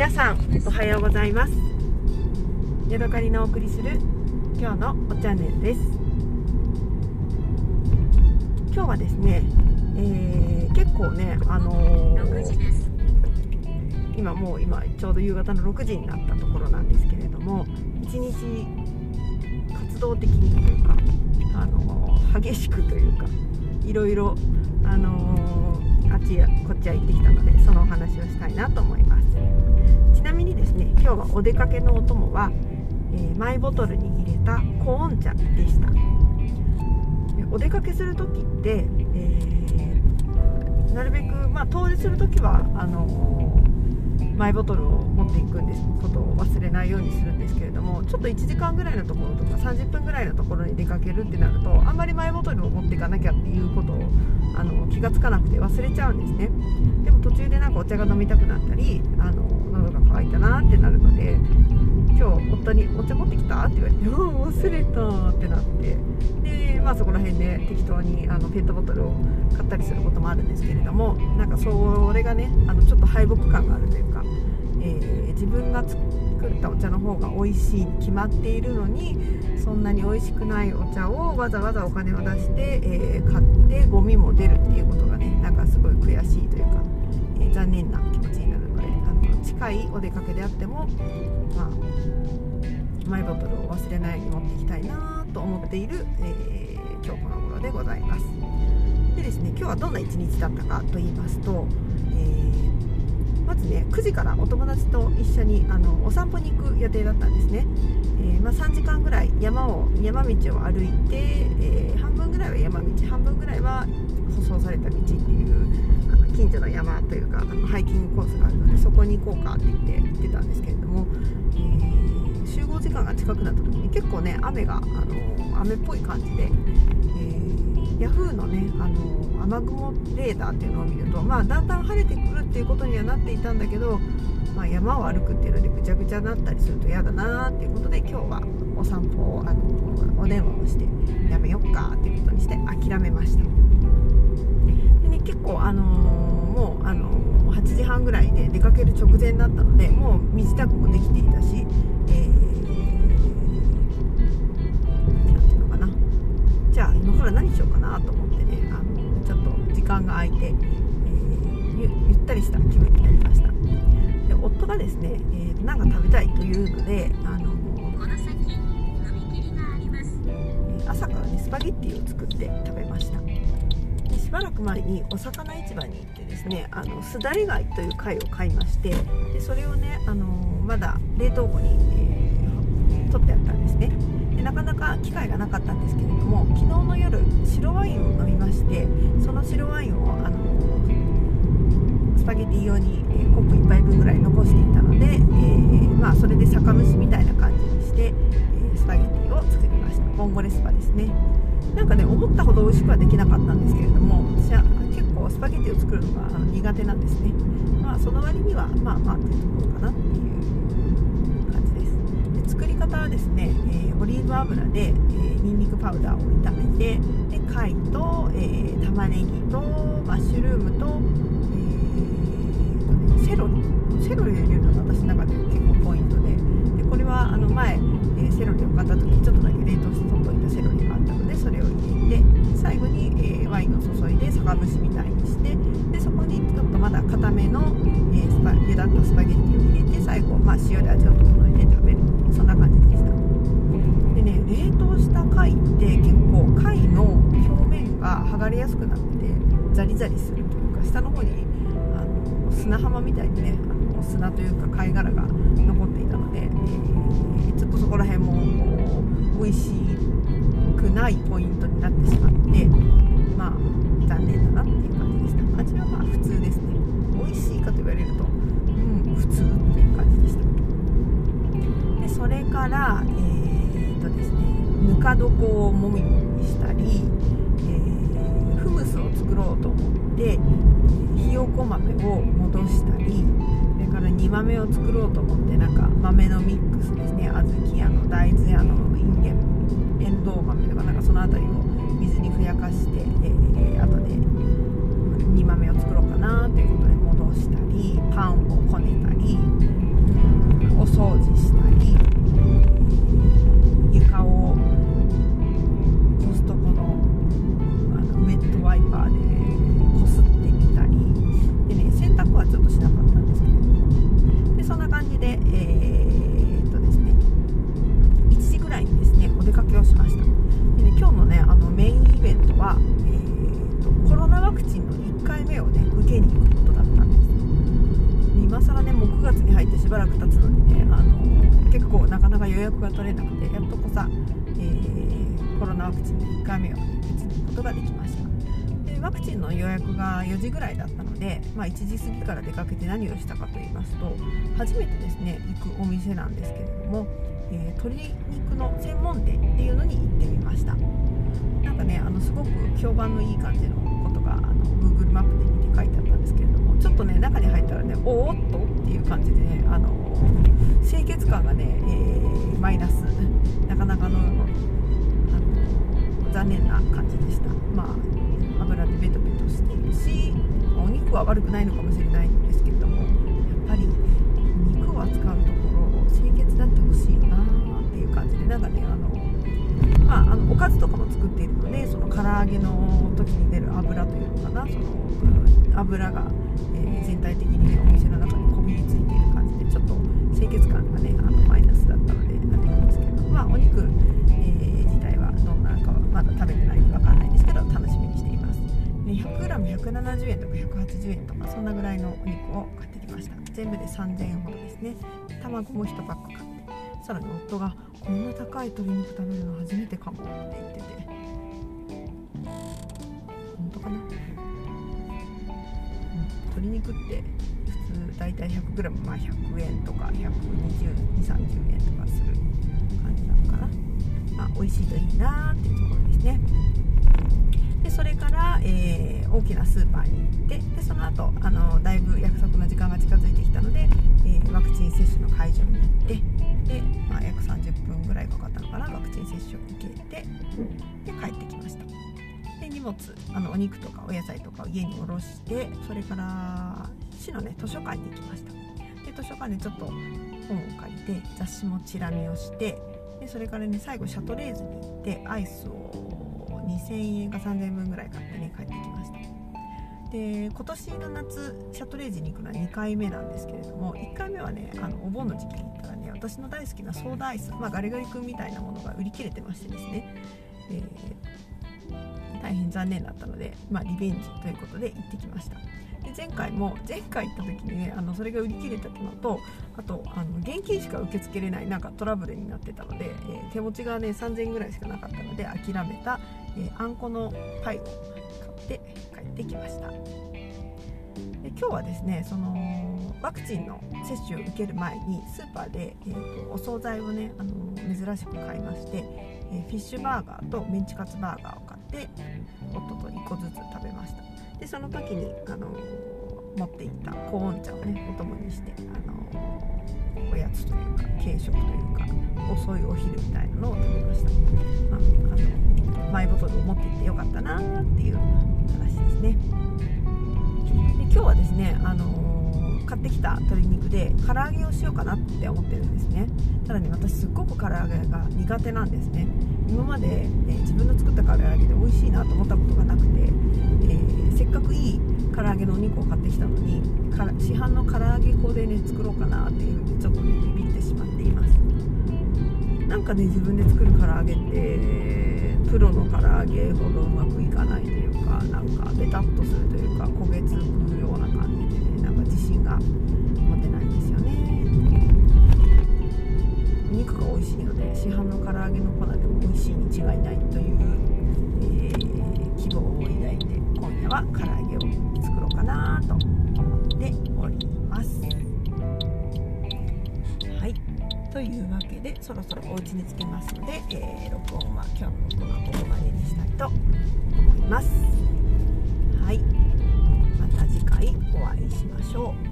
皆さんおはようございます。ヤドカリのお送りする今日のおチャンネルです。今日はですね、えー、結構ねあのー、今もう今ちょうど夕方の6時になったところなんですけれども一日活動的にというか、あのー、激しくというかいろいろあのあっちやこっちや行ってきたのでそのお話をしたいなと思いますちなみにですね今日はお出かけのお供は、えー、マイボトルに入れたコーン茶でした。お出かけする時って、えー、なるべく、まあ、遠出する時はあのマイボトルを持っていくんです。ことを忘れないようにするんですけれどもちょっと1時間ぐらいのところとか30分ぐらいのところに出かけるってなるとあんまりマイボトルを持っていかなきゃっていうことをあの気が付かなくて忘れちゃうんですね。でも途中でなんかお茶が飲みたくなったりあの喉が渇いたなってなるので今日夫に「お茶持ってきた?」って言われて「うん忘れた」ってなってでまあそこら辺で適当にあのペットボトルを買ったりすることもあるんですけれどもなんかそれがねあのちょっと敗北感があるというかえー、自分が作ったお茶の方が美味しいに決まっているのにそんなに美味しくないお茶をわざわざお金を出して、えー、買ってゴミも出るっていうことがねなんかすごい悔しいというか、えー、残念な気持ちになるのであの近いお出かけであっても、まあ、マイボトルを忘れないように持っていきたいなと思っている、えー、今日この頃でございます。でですね今日はどんな一日だったかと言いますと、えーまずね9時からお友達と一緒にあのお散歩に行く予定だったんですね、えー、まあ、3時間ぐらい山を山道を歩いて、えー、半分ぐらいは山道半分ぐらいは舗装された道っていう近所の山というかあのハイキングコースがあるのでそこに行こうかって言って行ってたんですけれども、えー、集合時間が近くなった時に結構ね雨があの雨っぽい感じで、えー、ヤフーのねあの雨雲レーダーっていうのを見ると、まあ、だんだん晴れてくるっていうことにはなっていたんだけど、まあ、山を歩くっていうのでぐちゃぐちゃになったりすると嫌だなっていうことで今日はお散歩をあのお電話をしてやめよっかっていうことにして諦めました。ー、8時半ぐらいで出かける直前だったのでもう身支度もできていたし、えー、ていうのかな。じゃあ今から何しようかなと思ってねあのちょっと時間が空いて、えー、ゆゆったりした気分になりました。で夫がですね、えー、なんか食べたいというのであの朝からねスパゲッティを作って食べましたしばらく前にお魚市場に行ってですねあのすだれ貝という貝を買いましてでそれをねあのまだ冷凍庫に、えー、取ってあったんですね。でなかなか機会がなかったんですけれども昨日の夜白ワインを飲みましてその白ワインをあのスパゲティ用に、えー、コップ1杯分ぐらい残していたので、えー、まあ、それで酒蒸しみたいな感じにして、え、スパゲティを作りました。ボンゴレスパですね。なんかね思ったほど美味しくはできなかったんですけれども私は結構スパゲッティを作るのが苦手なんですね。まあその割にはまあまあというところかなっていう感じです。で作り方はですね、えー、オリーブ油で、えー、ニンニクパウダーを炒めてで貝と、えー、玉ねぎとマッシュルームと、えー、セロリ。セロリを入れるのが私の中で結構ポイントで。はあの前、えー、セロリを買った時にちょっとだけ冷凍して取っといたセロリがあったのでそれを入れて最後に、えー、ワインを注いで酒蒸しみたいにしてでそこにちょっとまだ固めの、えー、スパ茹だったスパゲッティを入れて最後、まあ、塩で味を整えて食べるそんな感じでした。でね冷凍した貝って結構貝の表面が剥がれやすくなっててザリザリするというか下の方にあの砂浜みたいにねあの砂というか貝殻が残っていたので、いポイントになってしまってまあ残念だなっていう感じでした。味はまあ普通ですね。美味しいかと言われるとうん普通っていう感じでした。でそれからえー、っとですねぬか床をもみもみしたり、えー、フムスを作ろうと思ってひよこ豆を戻したりそれから煮豆を作ろうと思ってなんか豆のミックスですね。小豆やの大豆やのインゲンエンドウ豆とかなんかその辺りを水にふやかして、えー、後でばらく経つのにねあの結構なかなか予約が取れなくてやっとこさ、えー、コロナワクチンの1回目を打つことができました。でワクチンの予約が4時ぐらいだったので、まあ、1時過ぎから出かけて何をしたかと言いますと初めてですね行くお店なんですけれども、えー、鶏肉の専門店っていうのに行ってみました。なんかねあのすごく評判のいい感じのことがあの Google マップで見とね中に入ったらねおおっとっていう感じでねあの清潔感がね、えー、マイナス。なかなかのの残念な感じでした。まあ油でベトベトしているしお肉は悪くないのかもしれないんですけれどもやっぱり肉を扱うところ清潔だってほしいよなっていう感じでなんかねあのまあ、あのおかずとかも作っているのでその唐揚げの時に出る油というのかなその油が、えー、全体的に、ね、お店の中にこびりついている感じでちょっと清潔感がねあのマイナスだったのであれなんですけど、まあ、お肉、えー、自体はどんなかはまだ食べてないんで分かんないんですけど楽しみにしています。100g170 円とか180円とかそんなぐらいのお肉を買ってきました。全部で3000円ほどですね。卵も1パック買ってさらに夫がこんな高い鶏肉食べるの初めてかもって言ってて本当かな、うん、鶏肉って普通大体 100g まあ100円とか12030円とかする感じなのかな。まあ美味しいといいなっていうところですね。でそれから、えー、大きなスーパーに行ってでその後あのだいぶ約束の時間が近づいてきたので、えー、ワクチン接種の会場に行って、まあ、約30分ぐらいかかったのかなワクチン接種を受けてで帰ってきました。で荷物あのお肉とかお野菜とかを家に下ろしてそれから市のね図書館に行きました。で図書館でちょっと本を借りて雑誌もチラ見をしてでそれからね最後シャトレーゼに行ってアイスを2000円か3000円分ぐらい買ってね帰ってきました。で今年の夏シャトレーゼに行くのは2回目なんですけれども1回目はねあのお盆の時期に行ったらね私の大好きなソーダアイス、まあ、ガリガリ君みたいなものが売り切れてましてですね、えー、大変残念だったので、まあ、リベンジということで行ってきました。で前回も前回行った時にねあのそれが売り切れたのとあとあの現金しか受け付けれないなんかトラブルになってたので、えー、手持ちがね3000円ぐらいしかなかったので諦めた、えー、あんこのパイを買って帰ってきました。で今日はですねそのワクチンの接種を受ける前にスーパーで、えーと、お惣菜をねあの珍しく買いまして、えフィッシュバーガーとメンチカツバーガーを買って夫と1個ずつ食べました。でその時に、あの持っていったコーン茶をねお供にして、あのおやつというか軽食というか遅いお昼みたいなのを食べました、まあ、あのマイボトルを持っていってよかったなっていうね、あの買ってきた鶏肉で唐揚げをしようかなって思ってるんですね。ただね私すっごく唐揚げが苦手なんですね。今まで、え、自分の作った唐揚げで美味しいなと思ったことがなくて、えー、せっかくいい唐揚げのお肉を買ってきたのに市販の唐揚げ粉でね作ろうかなっていうふうにちょっとねビビってしまっています。なんかね自分で作る唐揚げってプロの唐揚げほどうまくいかないというかなんかベタっとするというか焦げつくなんか自信が持てないんですよねお肉が美味しいので市販の唐揚げの粉でも美味しいに違いないという、えー、希望を抱いて今夜は唐揚げを作ろうかなと思っております。はい。というわけでそろそろお家に着きますので、えー、録音は今日の録音はここまでにしたいと思います。しょう